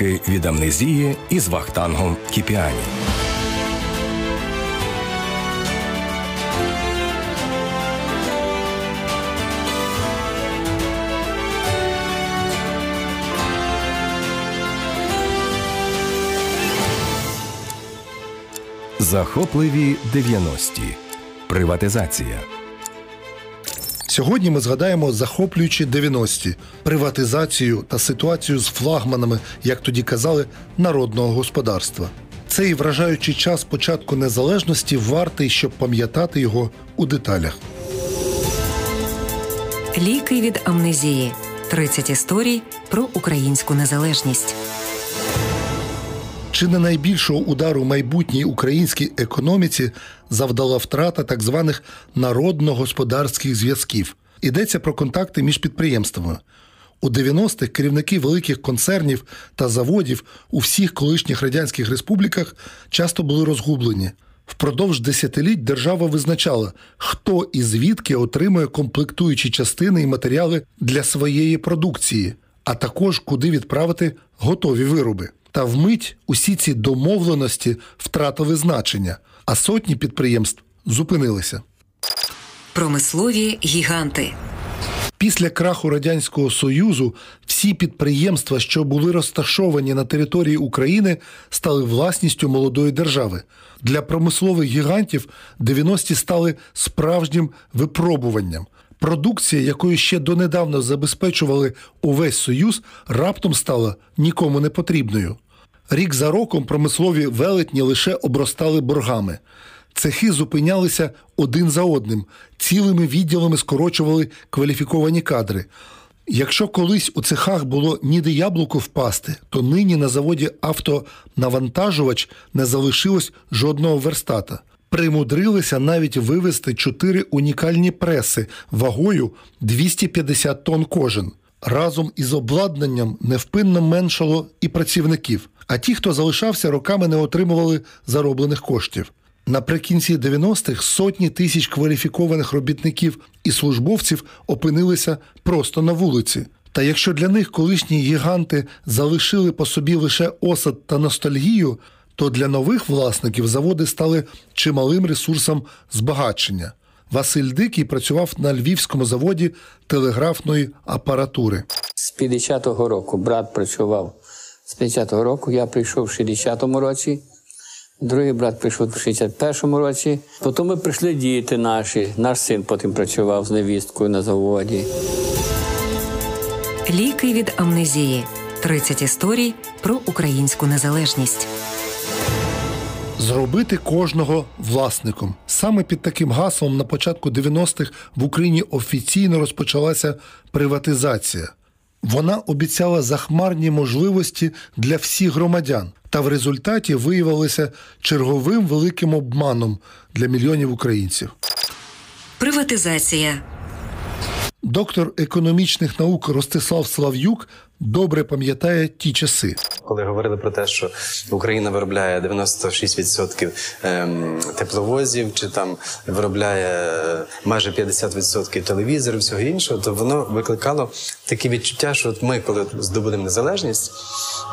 Ліки від амнезії із Вахтангом Кіпіані. Захопливі 90-ті. Приватизація. Сьогодні ми згадаємо захоплюючі 90-ті, приватизацію та ситуацію з флагманами, як тоді казали, народного господарства. Цей вражаючий час початку незалежності вартий, щоб пам'ятати його у деталях. Ліки від амнезії. 30 історій про українську незалежність. Чи не найбільшого удару майбутній українській економіці завдала втрата так званих народно-господарських зв'язків? Йдеться про контакти між підприємствами. У 90-х керівники великих концернів та заводів у всіх колишніх радянських республіках часто були розгублені. Впродовж десятиліть держава визначала, хто і звідки отримує комплектуючі частини і матеріали для своєї продукції, а також куди відправити готові вироби. Та вмить усі ці домовленості втратили значення, а сотні підприємств зупинилися. Промислові гіганти. Після краху Радянського Союзу всі підприємства, що були розташовані на території України, стали власністю молодої держави. Для промислових гігантів 90-ті стали справжнім випробуванням. Продукція, якою ще донедавна забезпечували увесь союз, раптом стала нікому не потрібною. Рік за роком промислові велетні лише обростали боргами. Цехи зупинялися один за одним, цілими відділами скорочували кваліфіковані кадри. Якщо колись у цехах було ніде яблуко впасти, то нині на заводі автонавантажувач не залишилось жодного верстата. Примудрилися навіть вивезти чотири унікальні преси вагою 250 тонн кожен. Разом із обладнанням невпинно меншало і працівників. А ті, хто залишався, роками не отримували зароблених коштів. Наприкінці 90-х сотні тисяч кваліфікованих робітників і службовців опинилися просто на вулиці. Та якщо для них колишні гіганти залишили по собі лише осад та ностальгію, то для нових власників заводи стали чималим ресурсом збагачення. Василь Дикий працював на львівському заводі телеграфної апаратури. З 50-го року брат працював з 50-го року. Я прийшов в 60-му році. Другий брат прийшов в 61-му році. Потім ми прийшли діти наші. Наш син потім працював з невісткою на заводі. Ліки від амнезії. 30 історій про українську незалежність. Зробити кожного власником. Саме під таким гаслом на початку 90-х в Україні офіційно розпочалася приватизація. Вона обіцяла захмарні можливості для всіх громадян, та в результаті виявилася черговим великим обманом для мільйонів українців. Приватизація. Доктор економічних наук Ростислав Слав'юк добре пам'ятає ті часи. Коли говорили про те, що Україна виробляє 96% ем, тепловозів, чи там виробляє е, майже 50% телевізорів, всього іншого, то воно викликало таке відчуття, що от ми, коли здобудемо незалежність,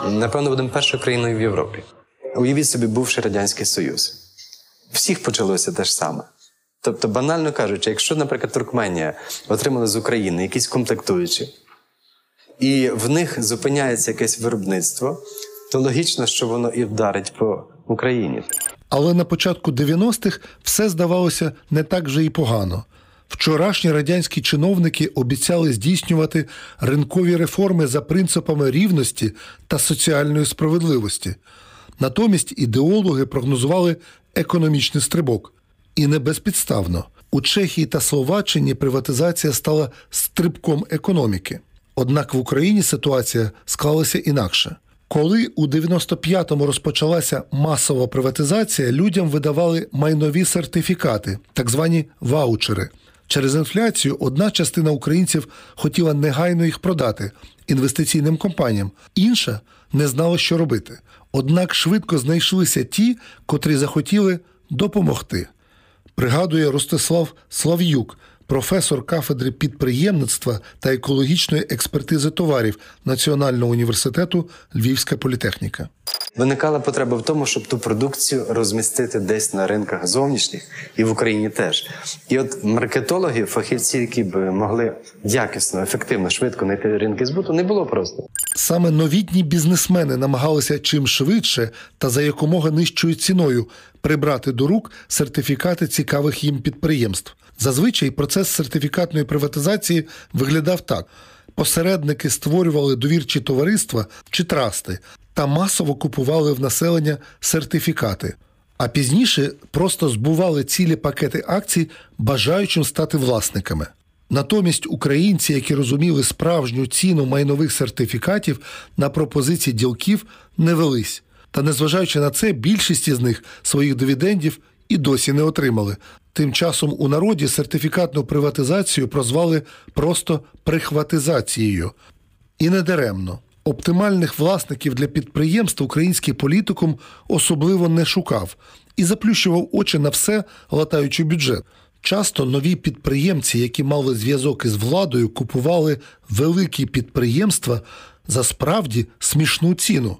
напевно, будемо першою країною в Європі. Уявіть собі, бувши радянський союз, всіх почалося те ж саме. Тобто, банально кажучи, якщо, наприклад, Туркменія отримала з України якісь комплектуючі, і в них зупиняється якесь виробництво, то логічно, що воно і вдарить по Україні. Але на початку 90-х все здавалося не так вже і погано. Вчорашні радянські чиновники обіцяли здійснювати ринкові реформи за принципами рівності та соціальної справедливості. Натомість ідеологи прогнозували економічний стрибок. І не безпідставно. У Чехії та Словаччині приватизація стала стрибком економіки. Однак в Україні ситуація склалася інакше. Коли у 95-му розпочалася масова приватизація, людям видавали майнові сертифікати, так звані ваучери. Через інфляцію одна частина українців хотіла негайно їх продати інвестиційним компаніям, інша не знала, що робити. Однак швидко знайшлися ті, котрі захотіли допомогти. Пригадує Ростислав Слав'юк, професор кафедри підприємництва та екологічної експертизи товарів Національного університету Львівська політехніка. Виникала потреба в тому, щоб ту продукцію розмістити десь на ринках зовнішніх і в Україні теж. І от маркетологи, фахівці, які б могли якісно, ефективно, швидко знайти ринки збуту, не було просто. Саме новітні бізнесмени намагалися чим швидше та за якомога нижчою ціною прибрати до рук сертифікати цікавих їм підприємств. Зазвичай процес сертифікатної приватизації виглядав так: посередники створювали довірчі товариства чи трасти та масово купували в населення сертифікати. А пізніше просто збували цілі пакети акцій, бажаючим стати власниками. Натомість українці, які розуміли справжню ціну майнових сертифікатів на пропозиції ділків, не велись. Та незважаючи на це, більшість із них своїх дивідендів і досі не отримали. Тим часом у народі сертифікатну приватизацію прозвали просто прихватизацією. І не даремно. Оптимальних власників для підприємств український політикум особливо не шукав і заплющував очі на все, латаючи бюджет. Часто нові підприємці, які мали зв'язок із владою, купували великі підприємства за справді смішну ціну.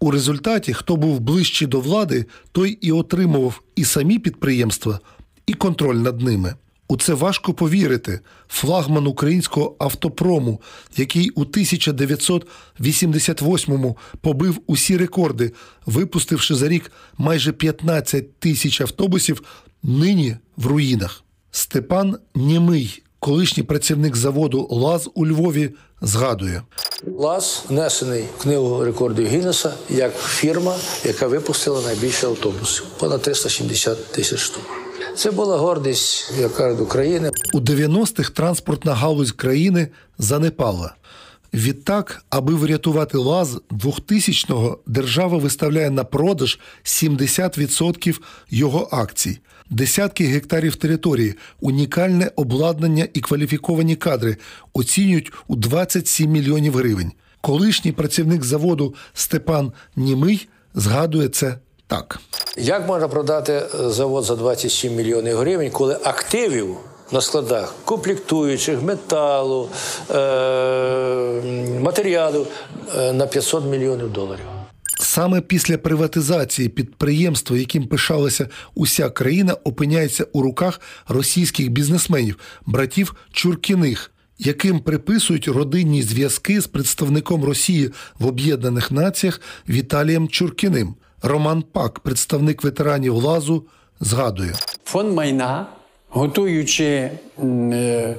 У результаті, хто був ближчий до влади, той і отримував і самі підприємства, і контроль над ними. У це важко повірити. Флагман українського автопрому, який у 1988-му побив усі рекорди, випустивши за рік майже 15 тисяч автобусів, нині в руїнах. Степан Німий, колишній працівник заводу ЛАЗ у Львові, згадує. ЛАЗ внесений в книгу рекордів Гіннеса як фірма, яка випустила найбільше автобусів понад 370 тисяч штук. Це була гордість, як кажуть, України. У 90-х транспортна галузь країни занепала. Відтак, аби врятувати лаз 2000-го, держава виставляє на продаж 70% його акцій, десятки гектарів території, унікальне обладнання і кваліфіковані кадри оцінюють у 27 мільйонів гривень. Колишній працівник заводу Степан Німий згадує це так. Як можна продати завод за 27 мільйонів гривень, коли активів на складах комплектуючих, металу, е- матеріалів е- на 500 мільйонів доларів? Саме після приватизації підприємство, яким пишалася уся країна, опиняється у руках російських бізнесменів, братів Чуркіних, яким приписують родинні зв'язки з представником Росії в Об'єднаних Націях Віталієм Чуркіним. Роман Пак, представник ветеранів лазу, згадує. Фонд майна, готуючи е,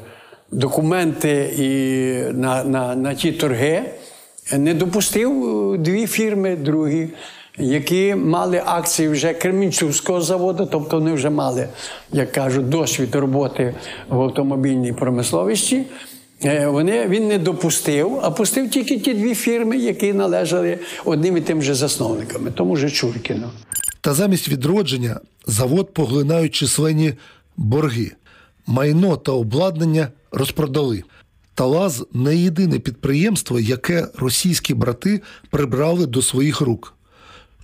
документи і на, на, на ті торги, не допустив е, дві фірми другі, які мали акції вже Кремінчуцького заводу, тобто вони вже мали, як кажуть, досвід роботи в автомобільній промисловості. Е, Вони, він не допустив, а пустив тільки ті дві фірми, які належали одним і тим же засновниками, тому же Чуркіну. Та замість відродження завод поглинають численні борги. Майно та обладнання розпродали. Талаз не єдине підприємство, яке російські брати прибрали до своїх рук.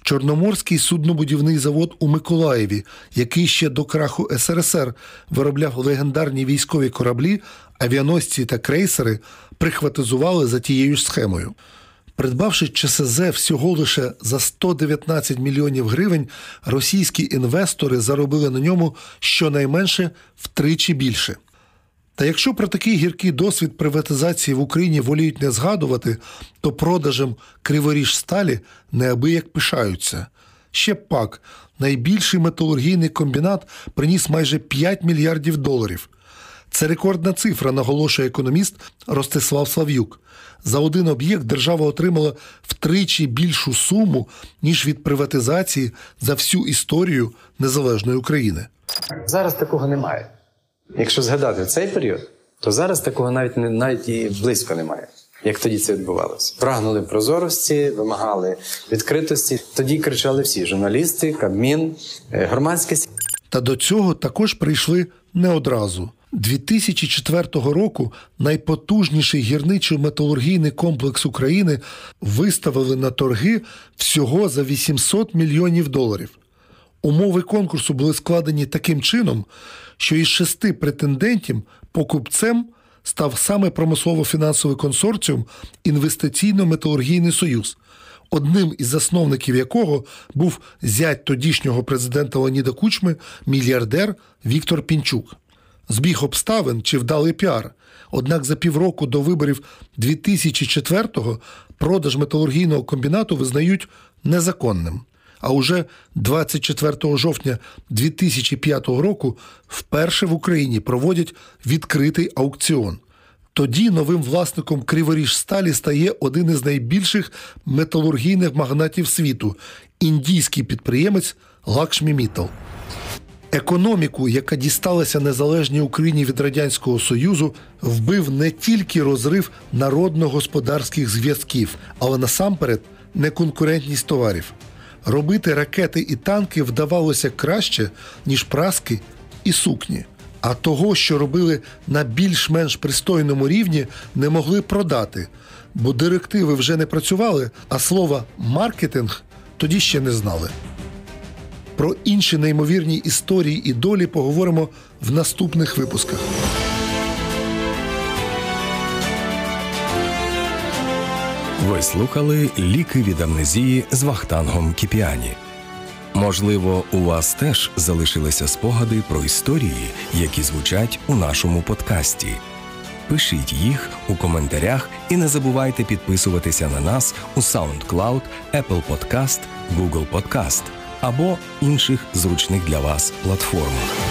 Чорноморський суднобудівний завод у Миколаєві, який ще до краху СРСР виробляв легендарні військові кораблі, авіаносці та крейсери, прихватизували за тією ж схемою. Придбавши ЧСЗ всього лише за 119 мільйонів гривень, російські інвестори заробили на ньому щонайменше втричі більше. Та якщо про такий гіркий досвід приватизації в Україні воліють не згадувати, то продажем Криворіж сталі неабияк пишаються. Ще пак, найбільший металургійний комбінат приніс майже 5 мільярдів доларів. Це рекордна цифра, наголошує економіст Ростислав Слав'юк. За один об'єкт держава отримала втричі більшу суму, ніж від приватизації за всю історію незалежної України. Зараз такого немає. Якщо згадати цей період, то зараз такого навіть не навіть і близько немає. Як тоді це відбувалося? Прагнули прозорості, вимагали відкритості. Тоді кричали всі журналісти, Кабмін, е, громадськість. Та до цього також прийшли не одразу. 2004 року найпотужніший гірничо-металургійний комплекс України виставили на торги всього за 800 мільйонів доларів. Умови конкурсу були складені таким чином, що із шести претендентів покупцем став саме промислово-фінансовий консорціум Інвестиційно-металургійний союз, одним із засновників якого був зять тодішнього президента Леоніда Кучми, мільярдер Віктор Пінчук. Збіг обставин чи вдалий піар. Однак за півроку до виборів 2004-го продаж металургійного комбінату визнають незаконним. А уже 24 жовтня 2005 року вперше в Україні проводять відкритий аукціон. Тоді новим власником Криворіжсталі стає один із найбільших металургійних магнатів світу індійський підприємець Лакшмі Мітал. Економіку, яка дісталася незалежній Україні від Радянського Союзу, вбив не тільки розрив народно-господарських зв'язків, але насамперед неконкурентність товарів. Робити ракети і танки вдавалося краще, ніж праски і сукні. А того, що робили на більш-менш пристойному рівні, не могли продати, бо директиви вже не працювали, а слова маркетинг тоді ще не знали. Про інші неймовірні історії і долі поговоримо в наступних випусках. Ви слухали ліки від амнезії з Вахтангом Кіпіані. Можливо, у вас теж залишилися спогади про історії, які звучать у нашому подкасті. Пишіть їх у коментарях і не забувайте підписуватися на нас у SoundCloud, Apple Podcast, Google Podcast або інших зручних для вас платформах.